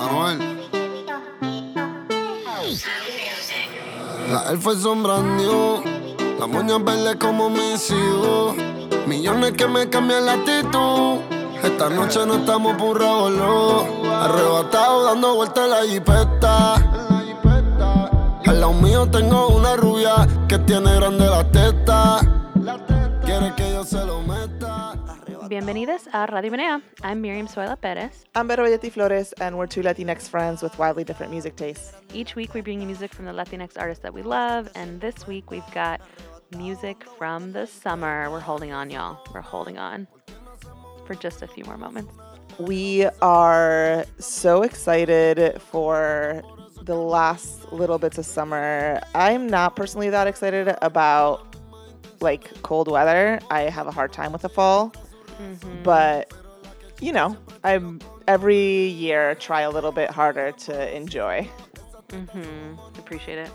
Anuel. La elfa son brand new. La moña verde como mis hijos. Millones que me cambian la actitud. Esta noche no estamos por revolú. Arrebatado dando vueltas en la jipeta. Al lado mío tengo una rubia que tiene grande la teta. Bienvenidos a Radio Menea. I'm Miriam Zoila Perez. I'm Vero Bayetti Flores, and we're two Latinx friends with wildly different music tastes. Each week we bring you music from the Latinx artists that we love, and this week we've got music from the summer. We're holding on, y'all. We're holding on for just a few more moments. We are so excited for the last little bits of summer. I'm not personally that excited about like cold weather. I have a hard time with the fall, but you know, I'm every year try a little bit harder to enjoy. Mm-hmm. Appreciate it.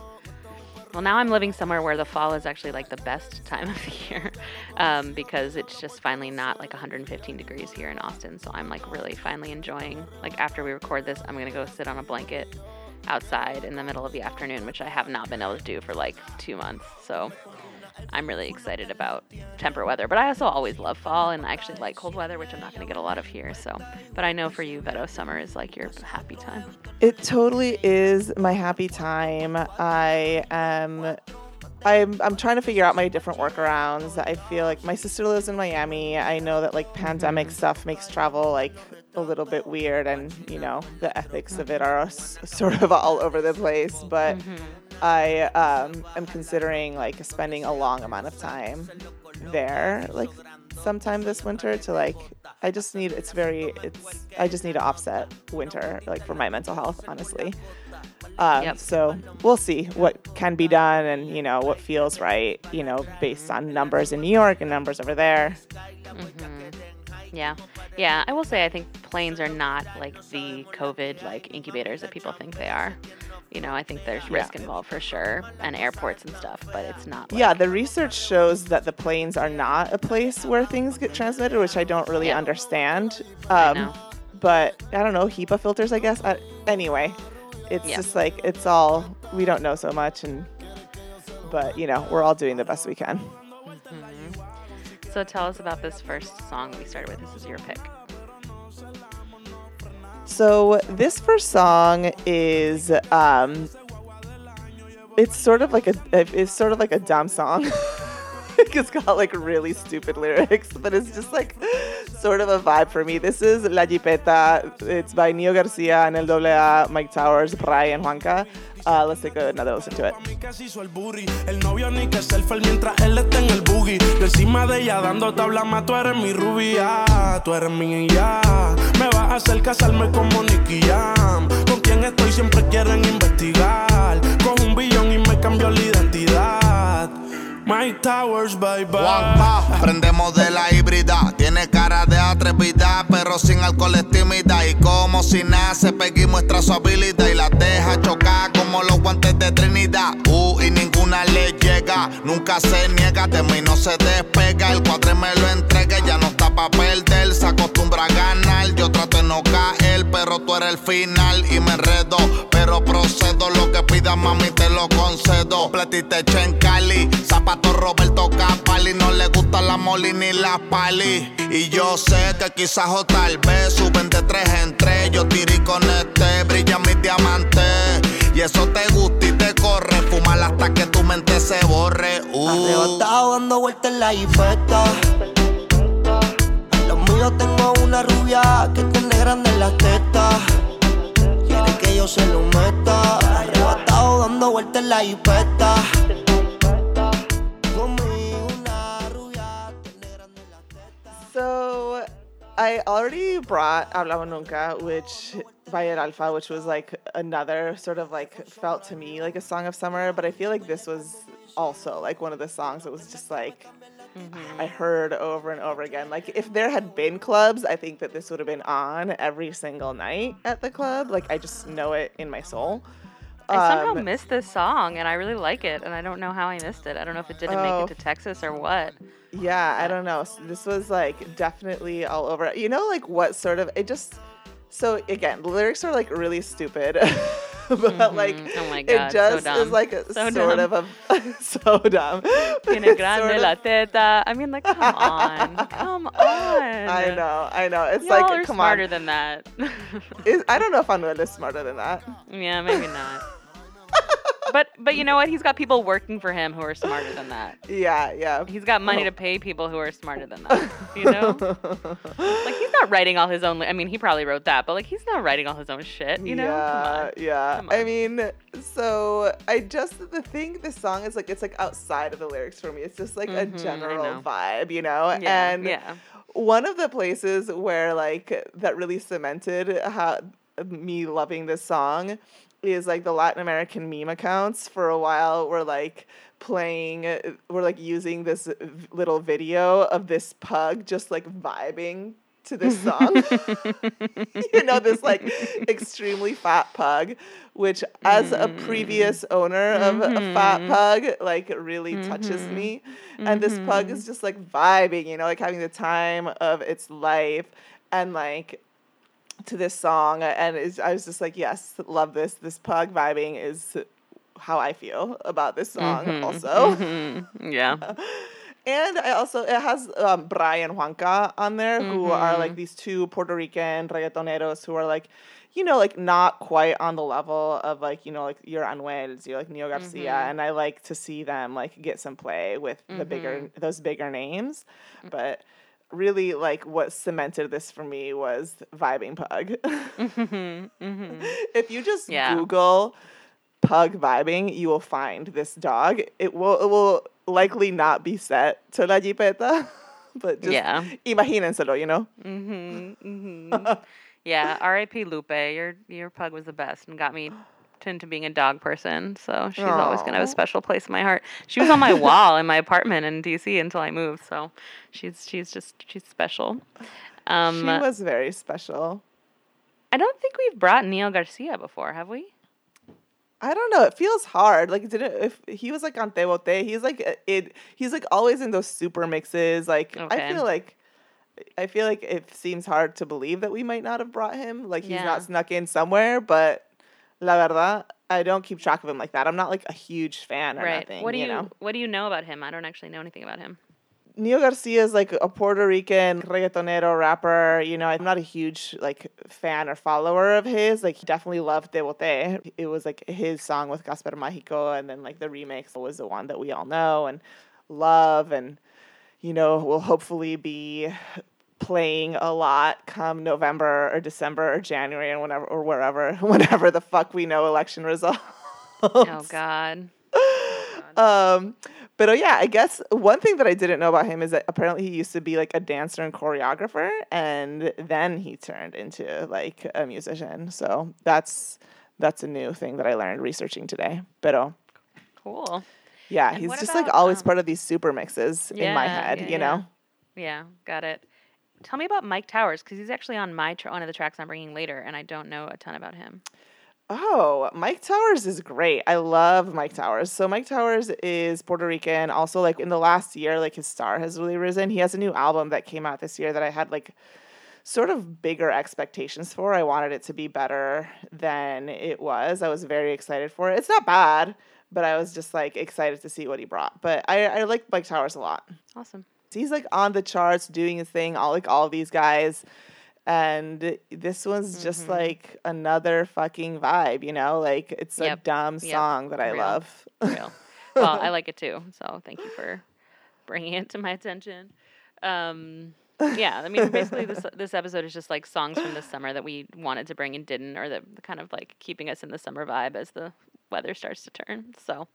Well, now I'm living somewhere where the fall is actually like the best time of the year um, because it's just finally not like 115 degrees here in Austin. So I'm like really finally enjoying. Like after we record this, I'm gonna go sit on a blanket outside in the middle of the afternoon, which I have not been able to do for like two months. So I'm really excited about temperate weather. But I also always love fall and I actually like cold weather, which I'm not gonna get a lot of here. So, but I know for you, Beto, summer is like your happy time. It totally is my happy time. I am I'm I'm trying to figure out my different workarounds. I feel like my sister lives in Miami. I know that like pandemic mm-hmm. stuff makes travel like a little bit weird and, you know, the ethics of it are sort of all over the place, but I um am considering like spending a long amount of time there like sometime this winter to like I just need it's very it's I just need to offset winter like for my mental health honestly. Um, Yep. So we'll see what can be done and you know what feels right you know based on numbers in New York and numbers over there. Yeah. Yeah. I will say I think planes are not like the COVID like incubators that people think they are. You know, I think there's risk involved for sure and airports and stuff, but it's not like, Yeah, the research shows that the planes are not a place where things get transmitted, which I don't really Yeah. understand. Um, know. But I don't know HEPA filters, I guess. Uh, anyway, it's Yeah. just like it's all we don't know so much, and but you know we're all doing the best we can. So tell us about this first song we started with. This is your pick. So this first song is um it's sort of like a it's sort of like a dumb song. it's got like really stupid lyrics, but it's just like sort of a vibe for me. This is La Jipeta. It's by Nio Garcia and El Doble A, Myke Towers, Brray, and Juanka. Uh, let's take another listen to it. El novio ni que mientras él está en el encima de ella dando tabla más, tú eres mi rubia. Tú eres mi ya. Me vas a hacer casarme Jam. Con quien estoy siempre quieren investigar. Cojo un billón y me cambio identidad. Mike Towers, bye bye. Juanpa, prendemos de la híbrida. Tiene cara de atrevida, pero sin alcohol es tímida. Y como si nace, Peggy muestra su habilidad y la deja chocar como los guantes de Trinidad. Uh, y ninguna le nunca se niega, de mí no se despega. El cuadre me lo entrega, ya no está pa' perder. Se acostumbra a ganar, yo trato de no caer, pero tú eres el final y me enredo. Pero procedo, lo que pidas, mami, te lo concedo. Platiste en Cali, zapato Roberto Capali. No le gusta la moli ni la pali. Y yo sé que quizás o tal vez suben de tres en tres. Yo tiré con este, brilla mi diamante. Y eso te gusta y Fumar hasta que tu mente se borre. Uh. Arrebatado dando vueltas en la jipeta. Los míos tengo una rubia que tiene grande las tetas. Quiere que yo se lo meta. Arrebatado dando vueltas en la jipeta. Conmigo una rubia tiene grande las tetas. So I already brought Hablaba Nunca, which by El Alfa, which was like another sort of like felt to me like a song of summer, but I feel like this was also like one of the songs that was just like mm-hmm. I heard over and over again. Like if there had been clubs, I think that this would have been on every single night at the club. Like I just know it in my soul. I somehow Um, missed this song, and I really like it, and I don't know how I missed it. I don't know if it didn't Oh. make it to Texas or what. Yeah, I don't know. S- This was like definitely all over. You know, like what sort of it just. So again, the lyrics are like really stupid, but like Oh my God, it so just is like a So sort dumb. of a so dumb. Tiene grande of- la teta. I mean, like, come on, come on. I know, I know. It's Y'all like are come smarter on. than that. Is- I don't know if Anuel is smarter than that. yeah, maybe not. but but you know what? He's got people working for him who are smarter than that. Yeah, yeah. He's got money to pay people who are smarter than that. You know? like he's not writing all his own. li- I mean, he probably wrote that, but like he's not writing all his own shit. You know? Yeah, yeah. I mean, so I just the thing. This song is like it's like outside of the lyrics for me. It's just like Mhm, I a general vibe, you know. Yeah, and yeah. one of the places where like that really cemented how me loving this song is like the Latin American meme accounts for a while were like playing we're like using this v- little video of this pug just like vibing to this song. you know this like extremely fat pug which as a previous mm-hmm. owner of a fat mm-hmm. pug like really touches me. Mm-hmm. And this pug is just like vibing you know like having the time of its life and like to this song and i was just like yes love this this pug vibing is how i feel about this song also Yeah. and I also it has um, Brian Juanka on there, who are Mm-hmm. like these two Puerto Rican reggaetoneros who are like, you know, like not quite on the level of like you know like your Anuels, your like Nio Garcia, Mm-hmm. and I like to see them like get some play with the bigger Mm-hmm. those bigger names, but. Really, like what cemented this for me was vibing pug. If you just Mm-hmm. Yeah. Google pug vibing, you will find this dog. It will it will likely not be set to la jipeta, but just Yeah. imagínenselo, you know? Mm-hmm, mm-hmm. yeah. R.I.P. Lupe. Your your pug was the best and got me into being a dog person. So she's always gonna have a special place in my heart. She was on my wall in my apartment in D.C. until I moved. So she's she's just she's special. Um, she was very special. I don't think we've brought Nio Garcia before, have we? I don't know. It feels hard. Like did it if he was like on Te Bote, he's like uh, it he's like always in those super mixes. Like I feel like I feel like it seems hard to believe that we might not have brought him. Like he's Yeah. not snuck in somewhere, but la verdad, I don't keep track of him like that. I'm not like a huge fan or right. nothing. what do you, know? what do you know about him? I don't actually know anything about him. Nio Garcia is like a Puerto Rican reggaetonero rapper. You know, I'm not a huge like fan or follower of his. Like, he definitely loved Te Bote. It was like his song with Casper Mágico, and then like the remix was the one that we all know and love, and you know, will hopefully be playing a lot come November or December or January and whenever or wherever, whenever the fuck we know election results. Oh God. Um, but oh yeah, I guess one thing that I didn't know about him is that apparently he used to be like a dancer and choreographer, and then he turned into like a musician. So that's that's a new thing that I learned researching today. But oh Cool. yeah, And he's just like always um, part of these super mixes in my head, yeah, you yeah. know. Yeah, got it. Tell me about Myke Towers because he's actually on my tr- one of the tracks I'm bringing later, and I don't know a ton about him. Oh, Myke Towers is great. I love Myke Towers. So Myke Towers is Puerto Rican. Also, like in the last year, like his star has really risen. He has a new album that came out this year that I had like sort of bigger expectations for. I wanted it to be better than it was. I was very excited for it. It's not bad, but I was just like excited to see what he brought. But I, I like Myke Towers a lot. Awesome. He's like on the charts doing his thing, all like all these guys. And this one's just Mm-hmm. like another fucking vibe, you know? Like it's a Yep. dumb Yep. song that I Real. love. Real. well, I like it too, so thank you for bringing it to my attention. Um, yeah, I mean, basically, this this episode is just like songs from the summer that we wanted to bring and didn't, or that kind of like keeping us in the summer vibe as the weather starts to turn. So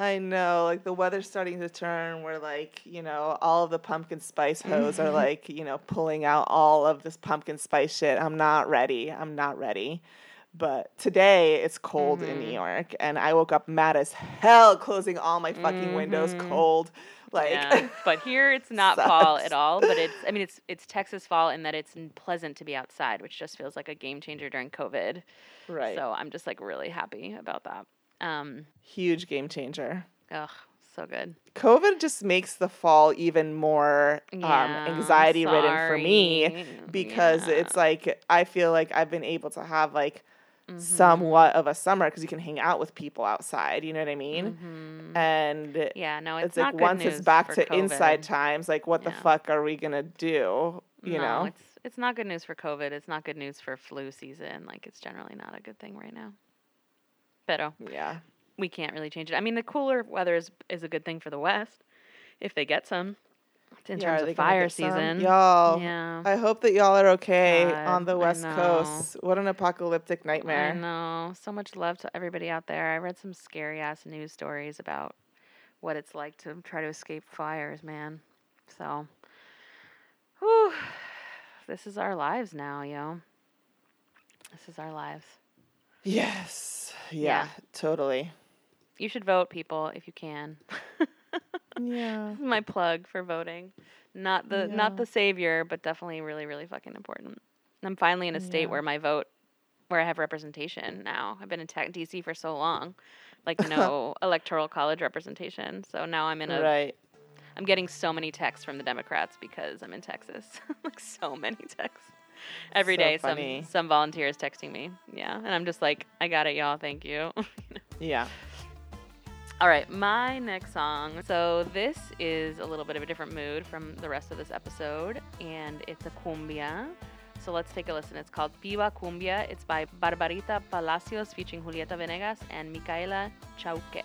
I know, like the weather's starting to turn where like, you know, all of the pumpkin spice hoes are like, you know, pulling out all of this pumpkin spice shit. I'm not ready. I'm not ready. But today it's cold in New Mm-hmm. York, and I woke up mad as hell, closing all my fucking windows, cold. Like, Mm-hmm. Yeah. But here it's not fall at all. But it's I mean it's it's Texas fall in that it's pleasant to be outside, which just feels like a game changer during COVID. right. So I'm just like really happy about that. Um, Huge game changer. ugh, so good. COVID just makes the fall even more um, Yeah, anxiety ridden for me because Yeah. it's like I feel like I've been able to have like Mm-hmm. somewhat of a summer because you can hang out with people outside. You know what I mean? Mhm. And Yeah, no, it's, it's, like once it's back to inside times, like what the fuck are we gonna do? You no, know? it's it's not good news for COVID. It's not good news for flu season. Like it's generally not a good thing right now. Pero Yeah. we can't really change it. I mean, the cooler weather is is a good thing for the West if they get some. In Yeah, terms of fire get some? season, y'all. yeah, I hope that y'all are okay God, on the West. Coast. What an apocalyptic nightmare. I know. So much love to everybody out there. I read some scary ass news stories about what it's like to try to escape fires, man. So, whew, this is our lives now, yo. This is our lives. Yes. Yeah, Yeah. totally. You should vote, people, if you can. Yeah. This is my plug for voting. Not the Yeah. not the savior, but definitely really really fucking important. I'm finally in a state Yeah. where my vote, where I have representation now. I've been in tech DC for so long, like no electoral college representation. So now I'm in a. Right. I'm getting so many texts from the Democrats because I'm in Texas. like so many texts. Every So day, funny. some some volunteers texting me. Yeah, and I'm just like, I got it, y'all. Thank you. Yeah. All right, my next song. So this is a little bit of a different mood from the rest of this episode, and it's a cumbia. So let's take a listen. It's called Piva Cumbia. It's by Barbarita Palacios featuring Julieta Venegas and Micaela Chauque.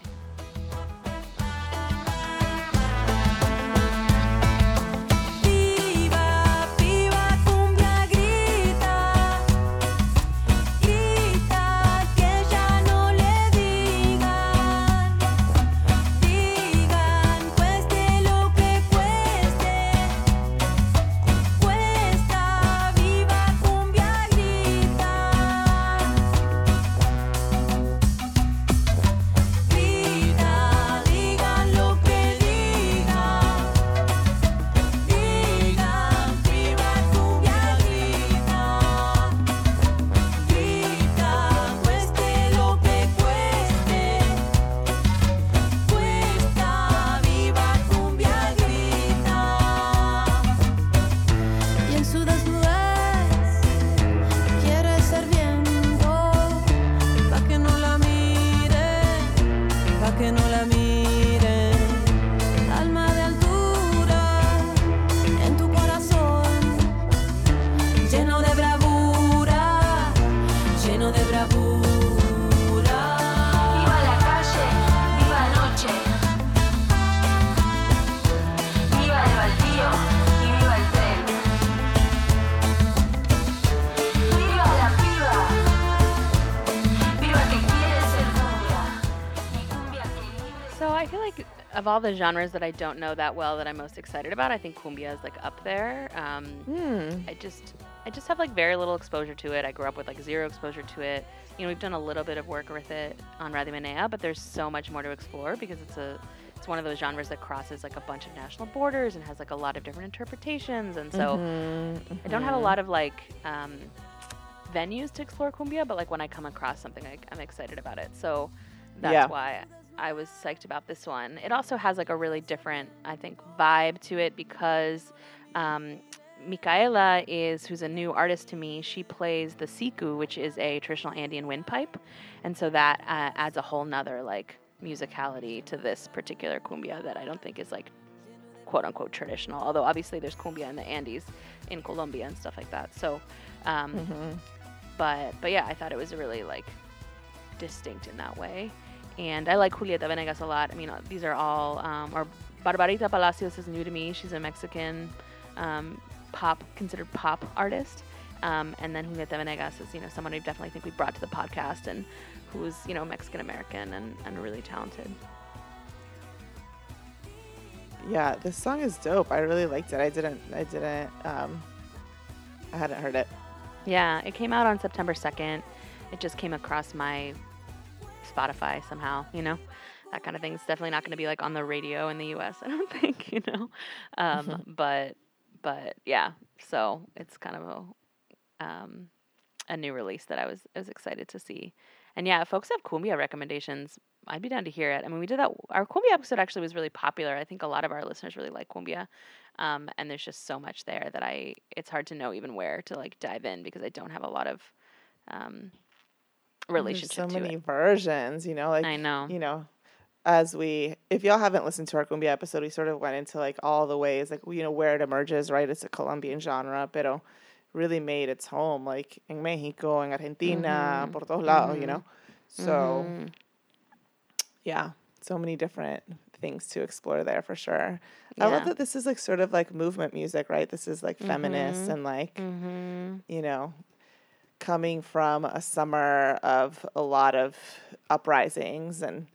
So I feel like of all the genres that I don't know that well that I'm most excited about, I think cumbia is like up there. Um, Hmm. I just I just have like very little exposure to it. I grew up with like zero exposure to it. You know, we've done a little bit of work with it on Menea, but there's so much more to explore because it's a it's one of those genres that crosses like a bunch of national borders and has like a lot of different interpretations. And so Mm-hmm. I don't have a lot of like um, venues to explore cumbia, but like when I come across something, I, I'm excited about it. So that's Yeah. why I was psyched about this one. It also has like a really different, I think, vibe to it because um, Micaela is, who's a new artist to me, she plays the siku, which is a traditional Andean windpipe. And so that uh, adds a whole nother like musicality to this particular cumbia that I don't think is like quote unquote traditional. Although obviously there's cumbia in the Andes, in Colombia and stuff like that. So, um, Mm-hmm. but but yeah, I thought it was really like distinct in that way. And I like Julieta Venegas a lot. I mean, uh, these are all, um, or Barbarita Palacios is new to me. She's a Mexican um, pop, considered pop artist. Um, and then Julieta Venegas is, you know, someone I definitely think we brought to the podcast and who's, you know, Mexican American and, and really talented. Yeah, this song is dope. I really liked it. I didn't. I didn't. Um, I hadn't heard it. Yeah, it came out on September 2nd. it just came across my Spotify somehow, you know, that kind of thing. It's definitely not going to be like on the radio in the U.S. I don't think, you know, um, but but yeah, so it's kind of a um, a new release that I was I was excited to see. And yeah, if folks have cumbia recommendations, I'd be down to hear it. I mean, we did that. Our cumbia episode actually was really popular. I think a lot of our listeners really like cumbia, um, and there's just so much there that I it's hard to know even where to like dive in because I don't have a lot of um, There's so many it. versions, you know, like I know. you know, as we, if y'all haven't listened to our cumbia episode, we sort of went into like all the ways, like, you know, where it emerges, right? It's a Colombian genre, pero really made its home, like in Mexico, in Argentina, Mhm. por todos lados, you Mhm. know? So, Mhm. yeah, so many different things to explore there for sure. I love that this is like sort of like movement music, right? This is like feminist Mhm. and like, Mhm. you know, coming from a summer of a lot of uprisings and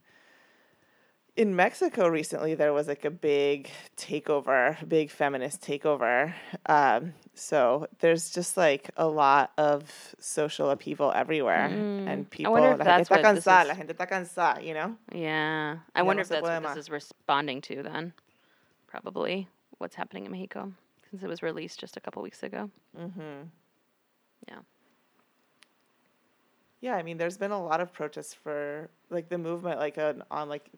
in Mexico recently there was like a big takeover, big feminist takeover. Um, so there's just like a lot of social upheaval everywhere Mm. And people wonder if la gente that's está what this cansada, is- la gente está cansada, you know? Yeah, I wonder if that's what this is responding to then. Probably what's happening in Mexico since it was released just a couple weeks ago. Mm-hmm. Yeah. Yeah, I mean, there's been a lot of protests for like the movement, like on, on like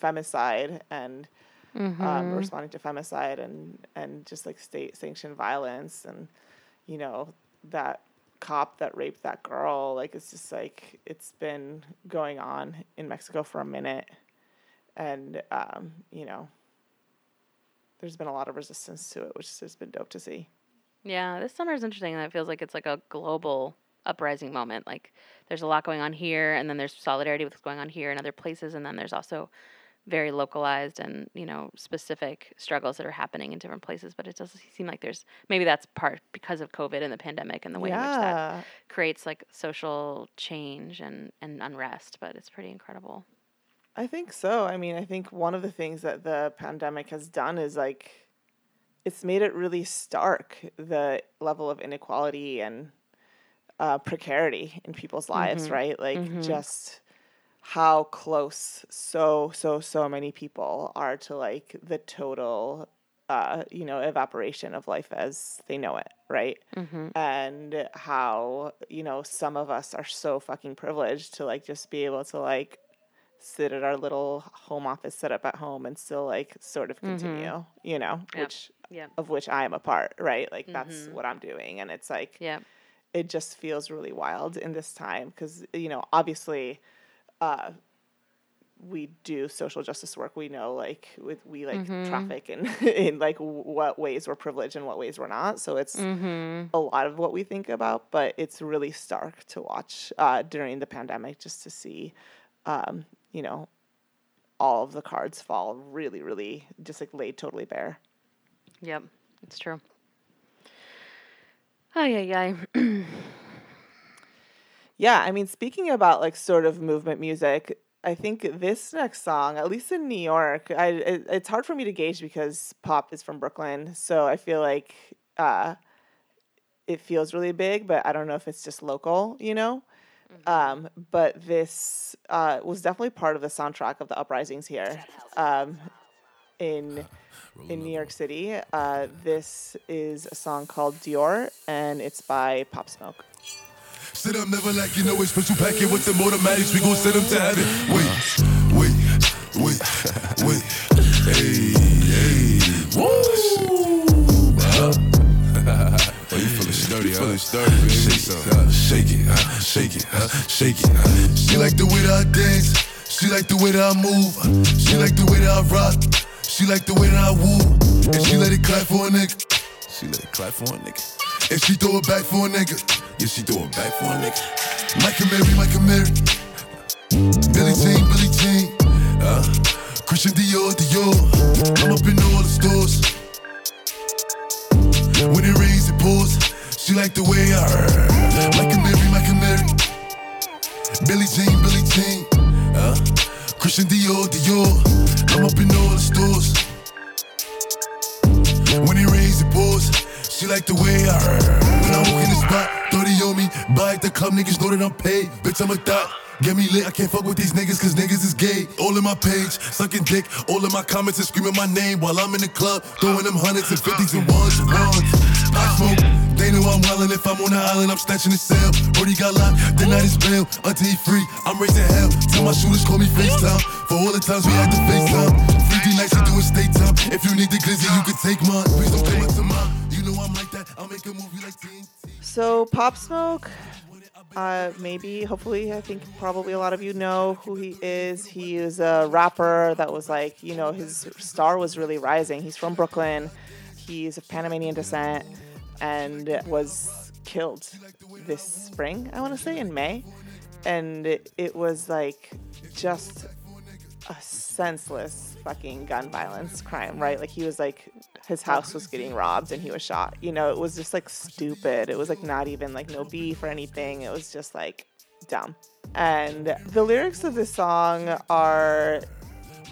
femicide and um, Mhm. responding to femicide and and just like state sanctioned violence and you know that cop that raped that girl. Like it's just like it's been going on in Mexico for a minute, and um, you know, there's been a lot of resistance to it, which has been dope to see. Yeah, this summer is interesting. and It feels like it's like a global uprising moment. Like there's a lot going on here, and then there's solidarity with what's going on here in other places, and then there's also very localized and you know specific struggles that are happening in different places. But it does seem like there's maybe that's part because of COVID and the pandemic and the way in which that creates like social change and and unrest. But it's pretty incredible. I think so. I mean, I think one of the things that the pandemic has done is like it's made it really stark the level of inequality and uh, precarity in people's lives, Mhm. right? Like Mhm. just how close so so so many people are to like the total uh you know evaporation of life as they know it right Mm-hmm. and how you know some of us are so fucking privileged to like just be able to like sit at our little home office set up at home and still like sort of continue you know Yep. which Yep. of which i am a part right like that's Mhm. what i'm doing and it's like Yeah. it just feels really wild in this time because you know obviously uh we do social justice work we know like with we like Mhm. traffic and in like what ways we're privileged and what ways we're not so it's Mm-hmm. a lot of what we think about but it's really stark to watch uh during the pandemic just to see um you know all of the cards fall really really just like laid totally bare Yep. It's true. Oh yeah, yeah. Yeah, I mean, speaking about like sort of movement music, I think this next song, at least in New York, I it, it's hard for me to gauge because pop is from Brooklyn, so I feel like uh, it feels really big, but I don't know if it's just local, you know. Um, but this uh, was definitely part of the soundtrack of the uprisings here um, in in New York City. Uh, this is a song called Dior, and it's by Pop Smoke. Sit up, never like you know it's special packet with the automatics. We gon' send them to heaven. Wait, wait, wait, wait. Hey, hey. Woo! Huh? oh, you feeling sturdy, huh? feeling sturdy, baby. Shake it, huh? Shake it, huh? Shake it, huh? Shake it, huh? She like the way that I dance. She like the way that I move. She like the way that I rock. She like the way that I woo. And she let it clap for a nigga. She let it clap for a nigga. And she throw it back for a nigga. Yeah, she it back for a nigga. Mike Amiri, Mike Amiri. Billie Jean, Billie Jean. Uh, Christian Dior, Dior. I'm up in all the stores. When it rains, it pours. She like the way I heard. Mike Amiri, Mike Amiri. Billie Jean, Billie Jean. Uh, Christian Dior, Dior. I'm up in all the stores. When it. She like the way I When I walk in the spot, 30 on me. Buy at the club, niggas know that I'm paid. Bitch, I'm a thot. Get me lit, I can't fuck with these niggas cause niggas is gay. All in my page, sucking dick, all in my comments and screaming my name while I'm in the club, throwing them hundreds and fifties and ones and ones. I smoke, they know I'm wildin'. If I'm on the island, I'm snatching the cell. Brody got locked, the night is bail. Until he free, I'm raising hell. Tell my shooters call me FaceTime. For all the times we had to FaceTime. 3D nights, you doing state time. If you need the glizzy, you can take mine. Please don't play my to mine. So Pop Smoke, uh, maybe, hopefully, I think probably a lot of you know who he is. He is a rapper that was like, you know, his star was really rising. He's from Brooklyn. He's of Panamanian descent and was killed this spring, I want to say, in May. And it, it was like just a senseless fucking gun violence crime, right? Like he was like his house was getting robbed and he was shot. You know, it was just like stupid. It was like not even like no beef or anything. It was just like dumb. And the lyrics of this song are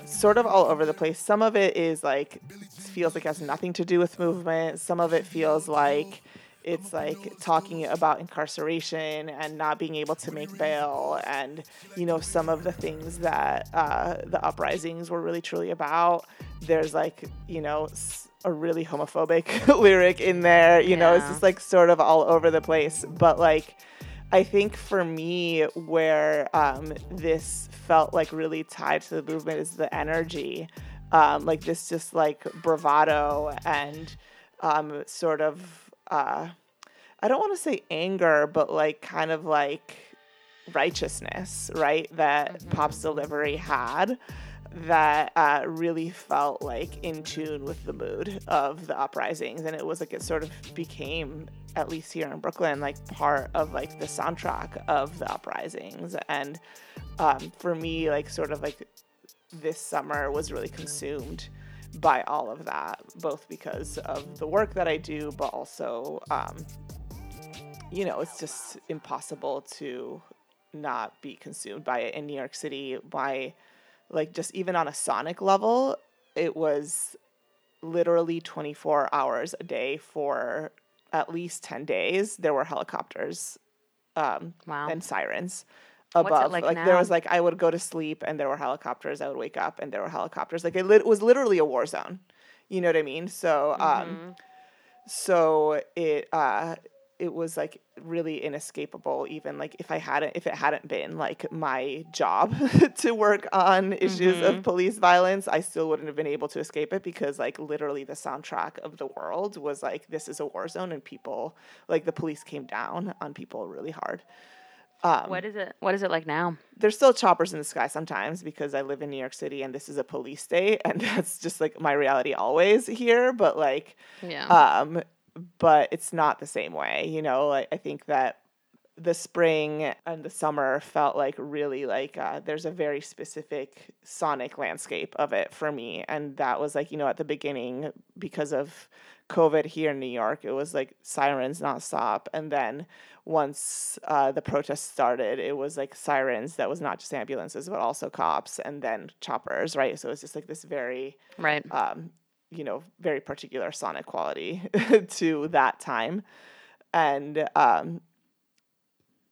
sort of all over the place. Some of it is like feels like it has nothing to do with movement. Some of it feels like it's like talking about incarceration and not being able to make bail and you know some of the things that uh, the uprisings were really truly about. There's like you know s- a really homophobic lyric in there you know it's just like sort of all over the place. But like I think for me, where um, this felt like really tied to the movement is the energy, um, like this just like bravado and um, sort of, uh, I don't want to say anger, but like kind of like righteousness, right? That Pop's delivery had that uh, really felt like in tune with the mood of the uprisings and it was like it sort of became at least here in brooklyn like part of like the soundtrack of the uprisings and um, for me like sort of like this summer was really consumed by all of that both because of the work that i do but also um, you know it's just impossible to not be consumed by it in new york city. By like just even on a sonic level it was literally 24 hours a day for at least 10 days. There were helicopters um, Wow. and sirens above. like there was like i would go to sleep and there were helicopters i would wake up and there were helicopters. Like it, lit- was literally a war zone. You know what i mean? So um Mm-hmm. so it uh it was like really inescapable even like if i hadn't if it hadn't been like my job to work on issues Mm-hmm. of police violence i still wouldn't have been able to escape it because like literally the soundtrack of the world was like this is a war zone and people like the police came down on people really hard um, what is it? What is it like now? there's still choppers in the sky sometimes because I live in New York City and this is a police state and that's just like my reality always here. But like, Yeah. um, but it's not the same way, you know. Like I think that the spring and the summer felt like really like uh, there's a very specific sonic landscape of it for me, and that was like you know at the beginning because of COVID here in New York, it was like sirens nonstop, and then once uh, the protests started, it was like sirens that was not just ambulances but also cops, and then choppers, right? So it's just like this very right. um, you know, very particular sonic quality to that time. And um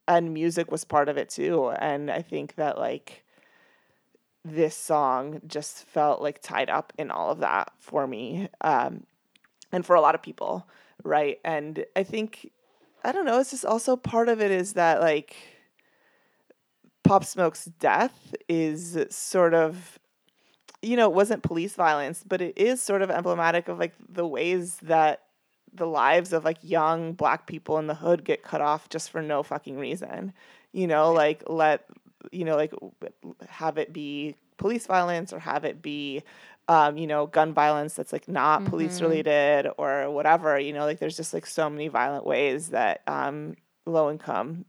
and music was part of it too. And I think that like this song just felt like tied up in all of that for me. Um and for a lot of people, right? And I think I don't know, it's just also part of it is that like Pop Smoke's death is sort of you know, it wasn't police violence, but it is sort of emblematic of like the ways that the lives of like young black people in the hood get cut off just for no fucking reason. You know, like let you know, like have it be police violence or have it be um, you know, gun violence that's like not police related or whatever, you know, like there's just like so many violent ways that um low income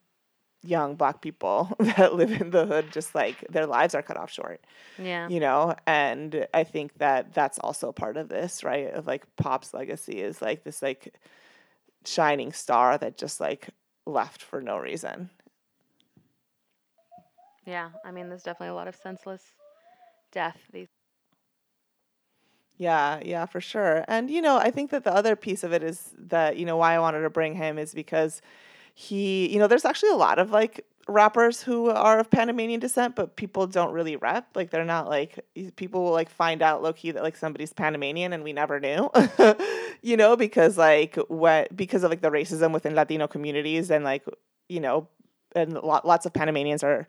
young black people that live in the hood just like their lives are cut off short Yeah. you know and i think that that's also part of this right of like pop's legacy is like this like shining star that just like left for no reason Yeah. I mean, there's definitely a lot of senseless death. These. Yeah, yeah, for sure. And you know, I think that the other piece of it is that you know why I wanted to bring him is because he, you know, there's actually a lot of like rappers who are of Panamanian descent, but people don't really rep. Like they're not like people will like find out low key that like somebody's Panamanian and we never knew. you know, because like what because of like the racism within Latino communities and like you know, and lot, lots of Panamanians are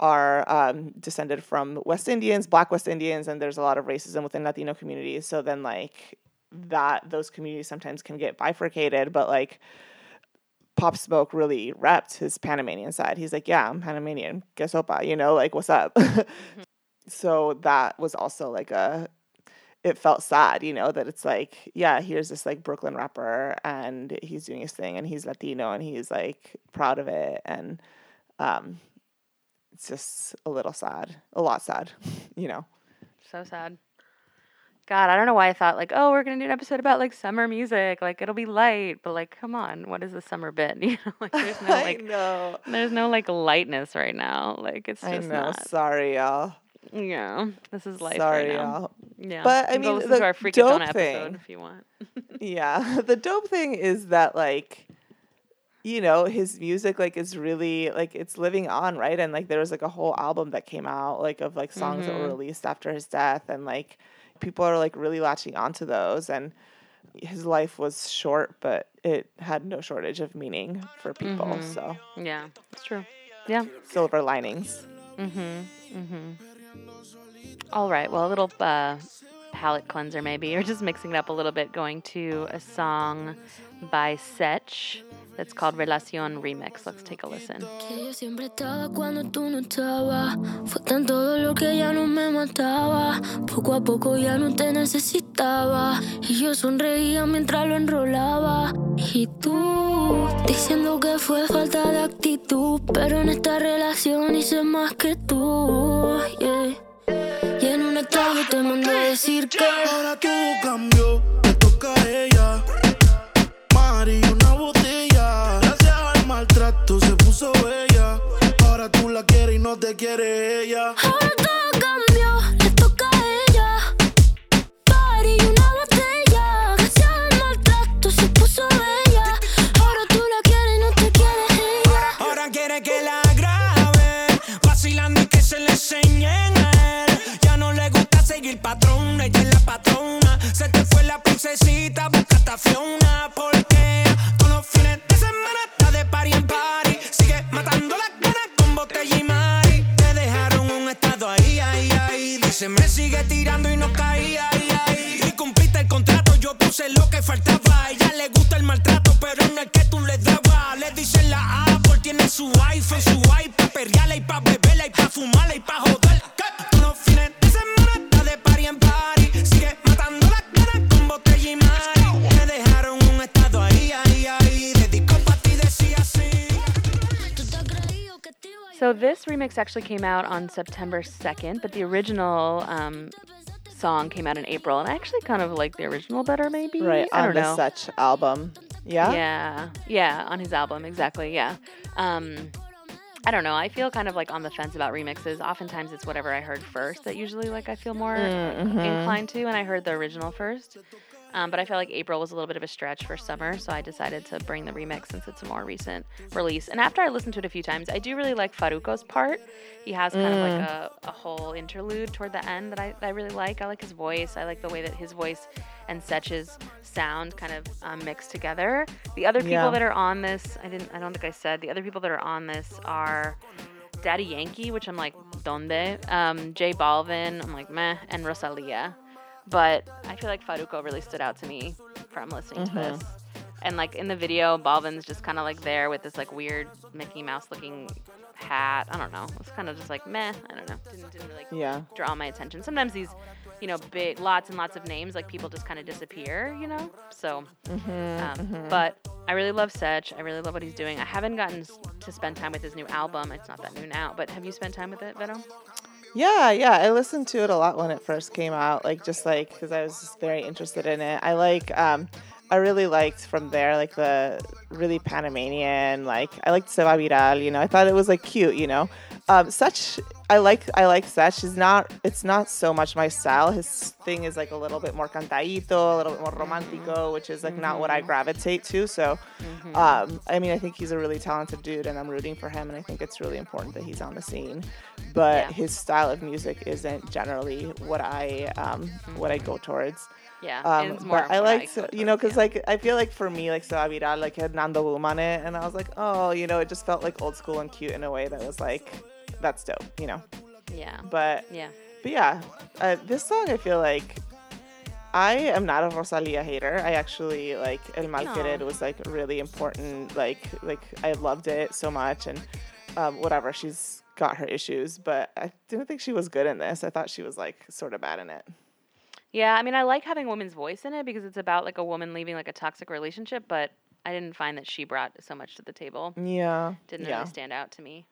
are um, descended from West Indians, Black West Indians, and there's a lot of racism within Latino communities. So then, like that, those communities sometimes can get bifurcated. But like Pop Smoke really repped his Panamanian side. He's like, "Yeah, I'm Panamanian. Que sopa? You know, like what's up?" so that was also like a. It felt sad, you know, that it's like, yeah, here's this like Brooklyn rapper, and he's doing his thing, and he's Latino, and he's like proud of it, and um, it's just a little sad, a lot sad, you know. So sad. God, I don't know why I thought like, oh, we're gonna do an episode about like summer music, like it'll be light, but like, come on, what is the summer bit? You know, like there's no like, I know. there's no like lightness right now. Like it's I just know. not. Sorry, y'all. Yeah, this is life Sorry, right now. y'all. Yeah, But, I go mean, listen the to our Freak dope episode thing- if you want. Yeah. The dope thing is that like you know, his music like is really like it's living on, right? And like there was like a whole album that came out like of like songs that were Mhm. released after his death and like people are like really latching onto those and his life was short, but it had no shortage of meaning for people. Mhm. So Yeah, it's true. Yeah. silver linings. mm-hmm mm-hmm All right. Well, a little uh, palate cleanser maybe, or just mixing it up a little bit. Going to a song by Sech that's called Relacion Remix. Let's take a listen. Que yo siempre estaba cuando tú no estabas. Fue tanto dolor que ya no me mataba. Poco a poco ya no te necesitaba. Y yo sonreía mientras lo enrolaba. Y tú diciendo que fue falta de actitud. Pero en esta relación hice más que tú. yeah. Y en un estado te mandé a decir que. Ahora todo cambió, le toca a ella. No te quiere ella. Ahora todo cambió, le toca a ella. Party y una botella. Gracias al maltrato se puso bella. Ahora tú la quieres y no te quiere ella. Ahora quiere que la grabe, vacilando y que se le enseñen a él. Ya no le gusta seguir patrón, ella es la patrona. Remix actually came out on September 2nd, but the original um, song came out in April, and I actually kind of like the original better, maybe. Right, I on don't the know. such album. Yeah? Yeah, yeah, on his album, exactly. Yeah. Um, I don't know. I feel kind of like on the fence about remixes. Oftentimes, it's whatever I heard first that usually like I feel more Mm-hmm. inclined to, and I heard the original first. Um, but I felt like April was a little bit of a stretch for summer, so I decided to bring the remix since it's a more recent release. And after I listened to it a few times, I do really like Farruko's part. He has kind of like a, a whole interlude toward the end that I, that I really like. I like his voice. I like the way that his voice and Sech's sound kind of um, mixed together. The other people Yeah. that are on this, I didn't, I don't think I said. The other people that are on this are Daddy Yankee, which I'm like, donde? Um, J Balvin, I'm like, meh, and Rosalia. But I feel like Farruko really stood out to me from listening to this. Mm-hmm. And like in the video, Balvin's just kind of like there with this like weird Mickey Mouse looking hat. I don't know. It's kind of just like meh. I don't know. Didn't, didn't really Yeah. draw my attention. Sometimes these, you know, big lots and lots of names, like people just kind of disappear, you know. So, um, mm-hmm, mm-hmm. but I really love Sech. I really love what he's doing. I haven't gotten to spend time with his new album. It's not that new now, but have you spent time with it, Vero? Yeah, yeah. I listened to it a lot when it first came out, like just like because I was just very interested in it. I like, um, I really liked from there, like the really Panamanian, like I liked Se Va Viral, you know. I thought it was like cute, you know. Um, such, I like I like Sech. She's not. It's not so much my style. His thing is like a little bit more cantadito, a little bit more romantico, which is like not what I gravitate to. So, um, I mean, I think he's a really talented dude, and I'm rooting for him. And I think it's really important that he's on the scene. But Yeah. his style of music isn't generally what I um, what I go towards. Yeah, Um, but I like, you know, because like I feel like for me, like Seba Viral, like had Nando Boom on it, and I was like, oh, you know, it just felt like old school and cute in a way that was like, that's dope, you know. yeah, But yeah. but yeah, uh, this song I feel like I am not a Rosalia hater. I actually like El Mal Aw. Querer was like really important. Like like I loved it so much and um, whatever. She's got her issues, but I didn't think she was good in this. I thought she was like sort of bad in it. Yeah, I mean, I like having a woman's voice in it because it's about like a woman leaving like a toxic relationship, but I didn't find that she brought so much to the table. Yeah. Didn't yeah. really stand out to me.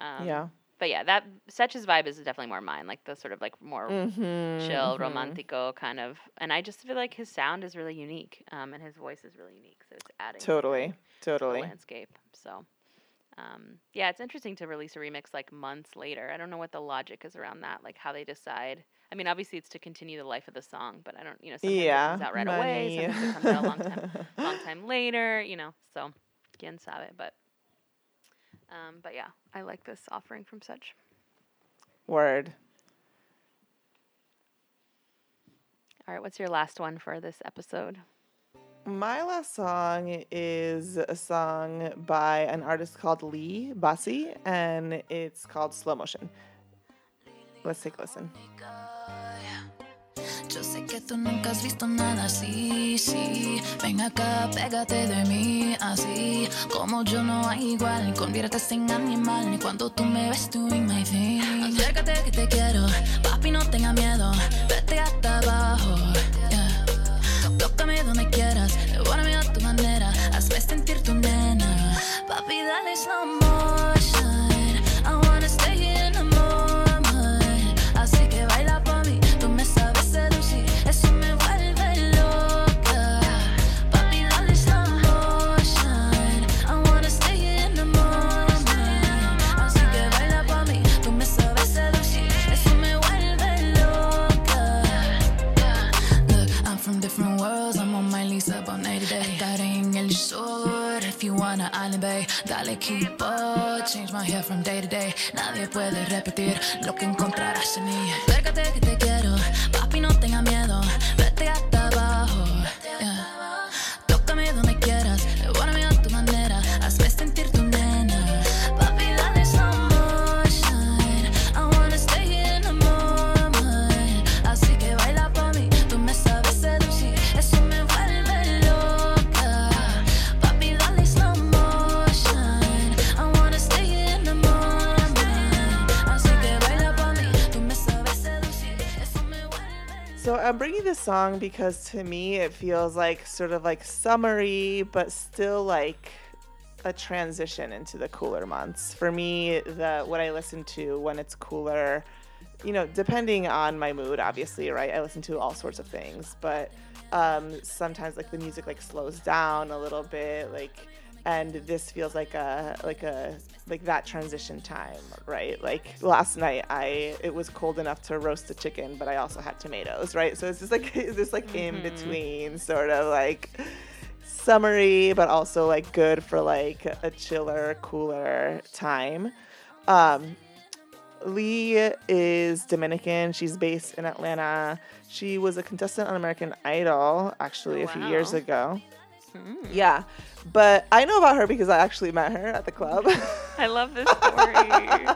Um, yeah. But yeah, that Sech's vibe is definitely more mine, like the sort of like more Mhm, chill, mhm. romantico kind of. And I just feel like his sound is really unique, um, and his voice is really unique, so it's adding to the- Totally. to the Totally. landscape. So, um, yeah, it's interesting to release a remix like months later. I don't know what the logic is around that, like how they decide. I mean, obviously it's to continue the life of the song, but I don't, you know, sometimes Yeah, it comes out right away, money. sometimes it comes out a long time, long time later, you know. So, quien sabe, but. Um, but yeah, I like this offering from Sech. Word. All right, what's your last one for this episode? My last song is a song by an artist called Lee Bassi, and it's called Slow Motion. Let's take a listen. Que tú nunca has visto nada así, sí. Ven acá, pégate de mí, así. Como yo no hay igual, conviértete en animal. Ni cuando tú me ves doing my thing. Acércate que te quiero, papi, no tenga miedo. Dale keep up, change my hair from day to day. Nadie puede repetir lo que encontrarás en mí. Acércate que te quiero, papi no tenga miedo. I'm bringing this song because to me it feels like sort of like summery, but still like a transition into the cooler months. For me, the what I listen to when it's cooler, you know, depending on my mood, obviously, right? I listen to all sorts of things, but um, sometimes like the music like slows down a little bit, like, and this feels like a like a like that transition time, right? Like last night, I it was cold enough to roast a chicken, but I also had tomatoes, right? So it's just like it's this like in between sort of like summery, but also like good for like a chiller, cooler time. Um, Lee is Dominican. She's based in Atlanta. She was a contestant on American Idol actually a few years Wow. Ago. Yeah, but I know about her because I actually met her at the club. I love this story.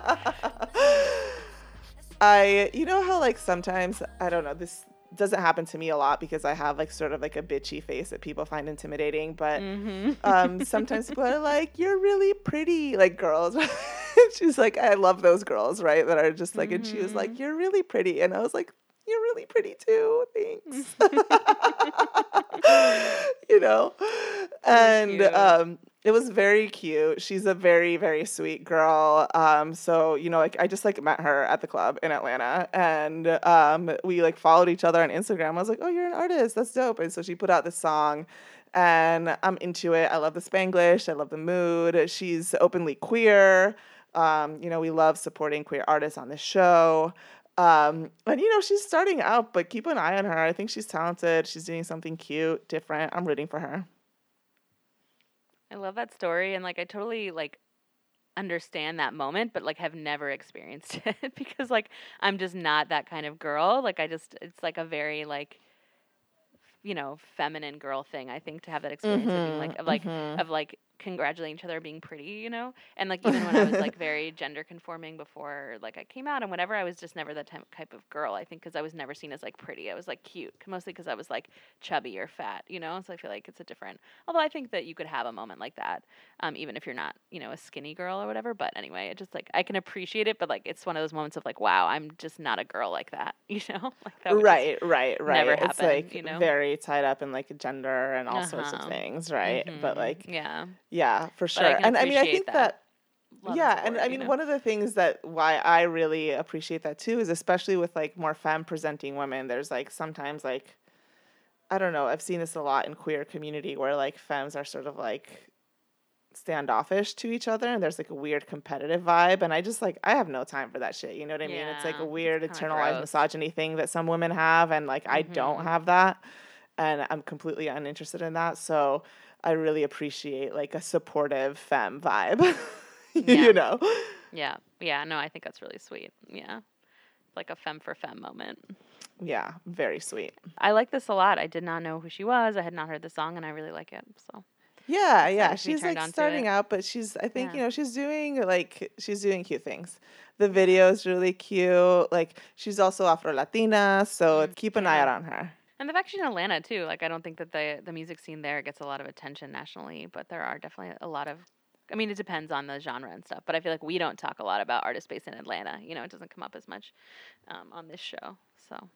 I, you know how like sometimes I don't know this doesn't happen to me a lot because I have like sort of like a bitchy face that people find intimidating, but mm-hmm. um, sometimes people are like, "You're really pretty," like girls. She's like, "I love those girls," right? That are just like, and she was like, mm-hmm. "You're really pretty," and I was like, "You're really pretty too, thanks." you know, and um, it was very cute. She's a very very sweet girl. Um, so you know, like I just like met her at the club in Atlanta, and um, we like followed each other on Instagram. I was like, "Oh, you're an artist. That's dope." And so she put out this song. And I'm into it. I love the Spanglish. I love the mood. She's openly queer. Um, you know, we love supporting queer artists on the show. Um, and you know, she's starting out, but keep an eye on her. I think she's talented. She's doing something cute, different. I'm rooting for her. I love that story and like I totally like understand that moment but like have never experienced it because like I'm just not that kind of girl. Like I just it's like a very like you know, feminine girl thing I think to have that experience of being like of like mhm. of like congratulating each other being pretty, you know? And like even when I was like very gender conforming before like I came out and whatever, I was just never that type type of girl, I think because I was never seen as like pretty. I was like cute, mostly because I was like chubby or fat, you know? So I feel like it's a different Although I think that you could have a moment like that um even if you're not, you know, a skinny girl or whatever, but anyway, it just like I can appreciate it, but like it's one of those moments of like wow, I'm just not a girl like that, you know? Like that right, right, right. never it's like you know? very tied up in like gender and all sorts of Uh-huh. things, right? But Mhm. like, yeah. Yeah, for sure. I and I mean, I think that. that Love yeah, and I mean, know? one of the things that why I really appreciate that too is especially with like more femme presenting women. There's like sometimes like I don't know. I've seen this a lot in queer community where like femmes are sort of like standoffish to each other and there's like a weird competitive vibe and I just like I have no time for that shit. You know what I mean? It's like a weird internalized misogyny thing that some women have and like I don't have that and I'm completely uninterested in that. So I really appreciate like a supportive femme vibe. Yeah. you know. Yeah. Yeah, no, I think that's really sweet. Yeah. Like a femme for femme moment. Yeah, very sweet. I like this a lot. I did not know who she was. I had not heard the song and I really like it. So Yeah, yeah. She's like starting out, but she's I think, Yeah. you know, she's doing like she's doing cute things. The video is really cute. Like she's also Afro Latina, so Mm, keep an eye out on her. And the fact she's in Atlanta too, like I don't think that the the music scene there gets a lot of attention nationally, but there are definitely a lot of I mean, it depends on the genre and stuff, but I feel like we don't talk a lot about artists based in Atlanta. You know, it doesn't come up as much um, on this show. So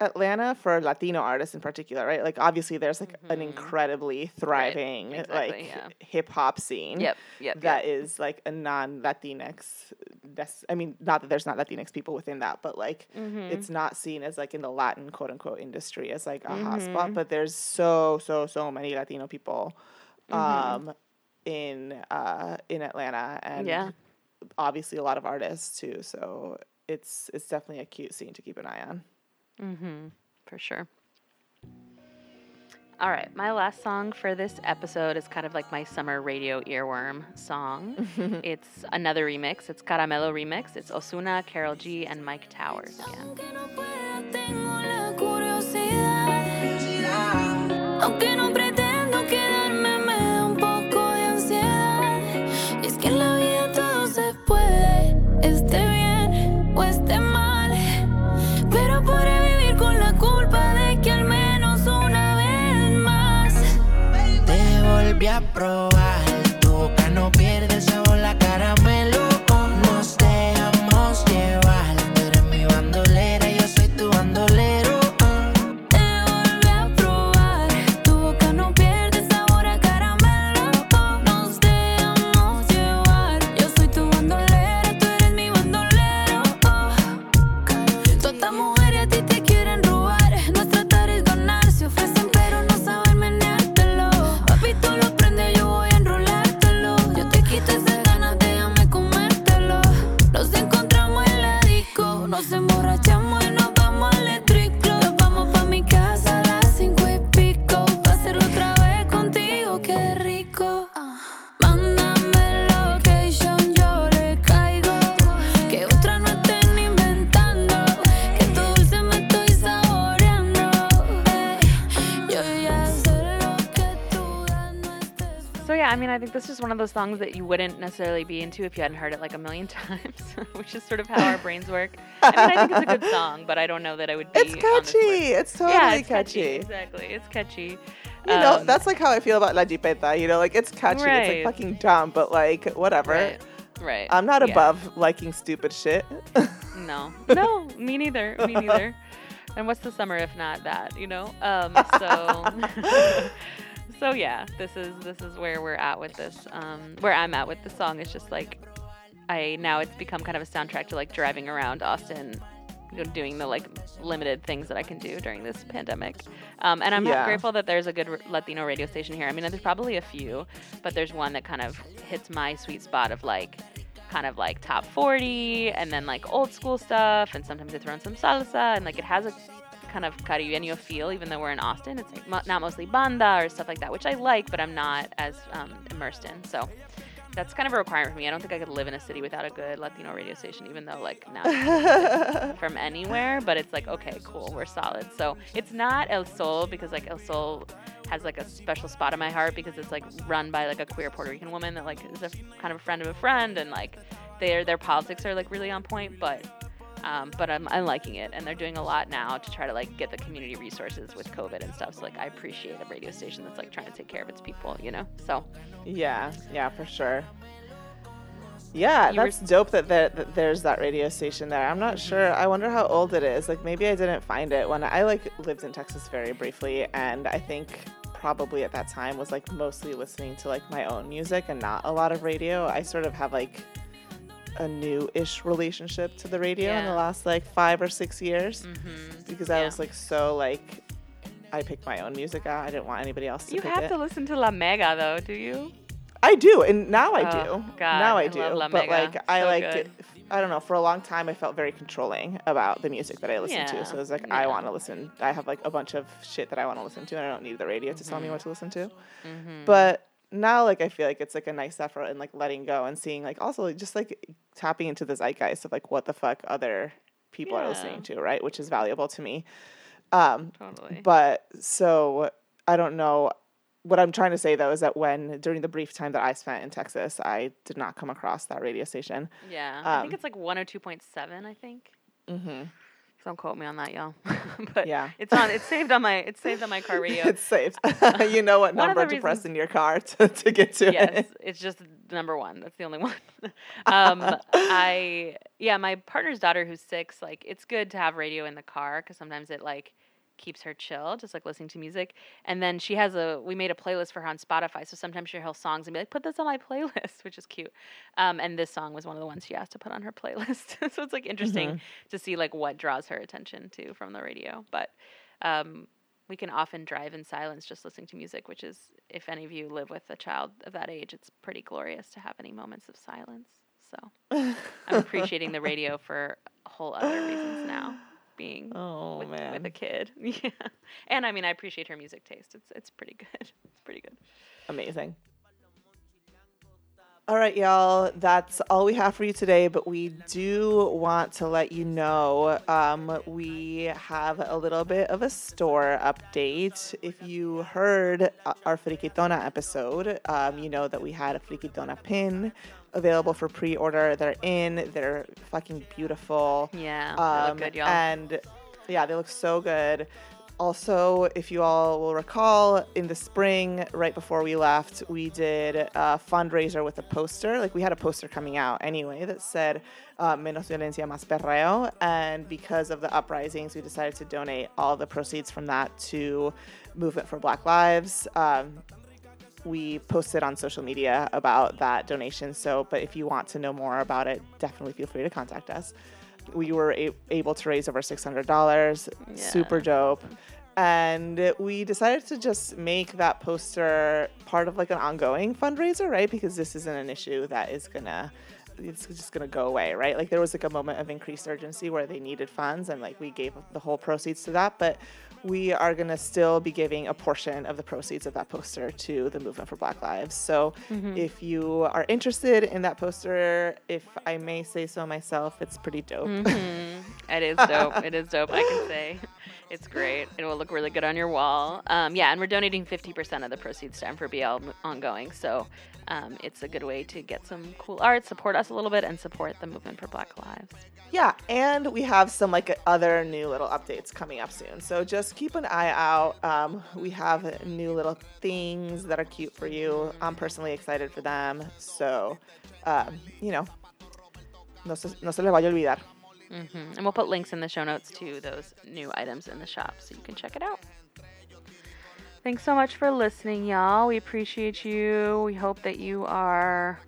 Atlanta for Latino artists in particular, right? Like obviously there's like an Mhm. incredibly thriving exactly, like yeah. hip hop scene. Yep, yep, That yep. is like a non Latinx that's I mean, not that there's not Latinx people within that, but like Mhm. it's not seen as like in the Latin quote unquote industry as like a Mm-hmm. hotspot, but there's so, so, so many Latino people Mm-hmm. um in uh in Atlanta and Yeah. obviously a lot of artists too. So it's it's definitely a cute scene to keep an eye on. Mm-hmm. For sure. All right, my last song for this episode is kind of like my summer radio earworm song. it's another remix. It's Caramelo remix. It's Ozuna, Karol G, and Myke Towers again. So yeah, I mean, I think this is one of those songs that you wouldn't necessarily be into if you hadn't heard it like a million times, which is sort of how our brains work. I mean, I think it's a good song, but I don't know that I would be. It's catchy. It's totally yeah, it's catchy. Exactly, it's catchy. You know, Um, that's like how I feel about La Jeepeta. You know, like it's catchy. Right. It's like fucking dumb, but like whatever. right. Right. I'm not yeah. above liking stupid shit. No, no, me neither. Me neither. And what's the summer if not that? You know. Um. So. so yeah, this is this is where we're at with this. Um. Where I'm at with the song is just like, I now it's become kind of a soundtrack to like driving around Austin. You know, doing the like limited things that I can do during this pandemic, um, and I'm Yeah. grateful that there's a good Latino radio station here. I mean, there's probably a few, but there's one that kind of hits my sweet spot of like kind of like top 40 and then like old school stuff and sometimes they throw in some salsa and like it has a kind of caribeño feel even though we're in Austin. It's like mo- not mostly banda or stuff like that which I like but I'm not as um, immersed in. So that's kind of a requirement for me. I don't think I could live in a city without a good Latino radio station even though like now from anywhere but it's like okay cool we're solid. So it's not El Sol because like El Sol has like a special spot in my heart because it's like run by like a queer Puerto Rican woman that like is a kind of a friend of a friend and like their their politics are like really on point but um, but I'm, I'm liking it and they're doing a lot now to try to like get the community resources with covid and stuff so like i appreciate a radio station that's like trying to take care of its people you know so Yeah, yeah, for sure. Yeah, You were- that's dope that, there, that there's that radio station there. I'm not sure. I wonder how old it is. Like maybe I didn't find it when I like lived in Texas very briefly, and I think probably at that time was like mostly listening to like my own music and not a lot of radio. I sort of have like a new-ish relationship to the radio in the last like five or six years mhm. because I Yeah. was like so like I picked my own music out. I didn't want anybody else to you have it. to listen to la mega though do you I do, and now I Oh, do. God, now I, I do. but Mega. like I So like good. I don't know. For a long time, I felt very controlling about the music that I listened Yeah, to. So it was like I want to listen. I have like a bunch of shit that I want to listen to, and I don't need the radio to Mm-hmm. tell me what to listen to. But now, like I feel like it's like a nice effort and like letting go and seeing like also like, just like tapping into the zeitgeist of like what the fuck other people are listening to, right? Which is valuable to me. Um, totally but so I don't know. What I'm trying to say though is that when during the brief time that I spent in Texas, I did not come across that radio station. yeah i think um, it's like 102.7 i think Mm-hmm. Don't quote me on that y'all but Yeah. it's on it's saved on my it's saved on my car radio It's saved. you know what number to press in your car to, to get to yes, it. it's just number one. That's the only one. um, I yeah, my partner's daughter who's six. Like, it's good to have radio in the car because sometimes it like keeps her chill, just like listening to music. And then she has a we made a playlist for her on Spotify, so sometimes she'll hear songs and be like, "Put this on my playlist," which is cute. Um, and this song was one of the ones she asked to put on her playlist, so it's like interesting to see like what draws her attention to from the radio. But um, we can often drive in silence just listening to music, which is, if any of you live with a child of that age, it's pretty glorious to have any moments of silence. So I'm appreciating the radio for a whole other reasons now, being Oh with, man. with a kid. Yeah, and I mean, I appreciate her music taste. It's it's pretty good. It's pretty good. Amazing. All right, y'all. That's all we have for you today. But we do want to let you know um, we have a little bit of a store update. If you heard our Friquitona episode, um, you know that we had a Friquitona pin available for pre-order. They're in. They're fucking beautiful. Yeah, they Um, look good, y'all. And yeah, they look so good. Also, if you all will recall, in the spring, right before we left, we did a fundraiser with a poster. Like we had a poster coming out anyway that said uh, "Menos violencia, más perreo," and because of the uprisings, we decided to donate all the proceeds from that to Movement for Black Lives. Um, we posted on social media about that donation. So, but if you want to know more about it, definitely feel free to contact us. We were a- able to raise over $600. Super dope. And we decided to just make that poster part of like an ongoing fundraiser, right? Because this isn't an issue that is gonna it's just gonna go away, right? Like there was like a moment of increased urgency where they needed funds and like we gave the whole proceeds to that, but we are gonna still be giving a portion of the proceeds of that poster to the movement for Black Lives. So if you are interested in that poster, if I may say so myself, it's pretty dope. Mhm. It is dope. it is dope. I can say it's great. It will look really good on your wall. Um, yeah, and we're donating 50% of the proceeds to M4BL ongoing. So um, it's a good way to get some cool art, support us a little bit, and support the movement for Black Lives. Yeah, and we have some like other new little updates coming up soon. So just keep an eye out. Um, we have new little things that are cute for you. I'm personally excited for them. So, um, you know, no se, no se les vaya a olvidar. Hmm And we'll put links in the show notes to those new items in the shop so you can check it out. Thanks so much for listening, y'all. We appreciate you. We hope that you are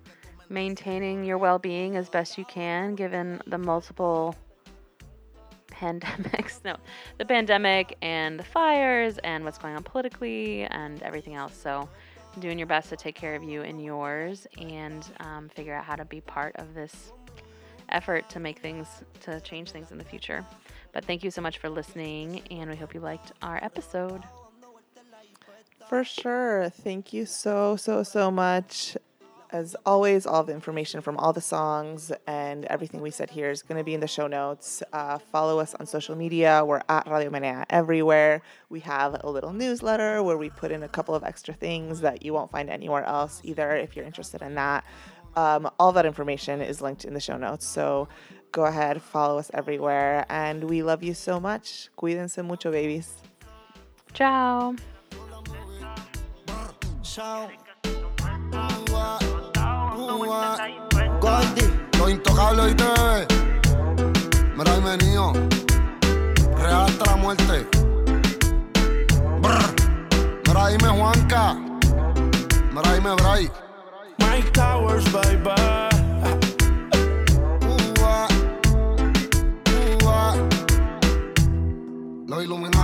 maintaining your well being as best you can given the multiple pandemics. No, the pandemic and the fires and what's going on politically and everything else. So, doing your best to take care of you and yours and um, figure out how to be part of this effort to make things, to change things in the future. But thank you so much for listening, and we hope you liked our episode. For sure. Thank you so, so, so much. As always, all the information from all the songs and everything we said here is going to be in the show notes. Uh, follow us on social media. We're at Radio Menea everywhere. We have a little newsletter where we put in a couple of extra things that you won't find anywhere else, either if you're interested in that. Um, all that information is linked in the show notes. So go ahead, follow us everywhere. And we love you so much. Cuídense mucho, babies. Ciao. hasta la muerte. Brr. Juanka towers, baby. Ah. Ah. Lo iluminado.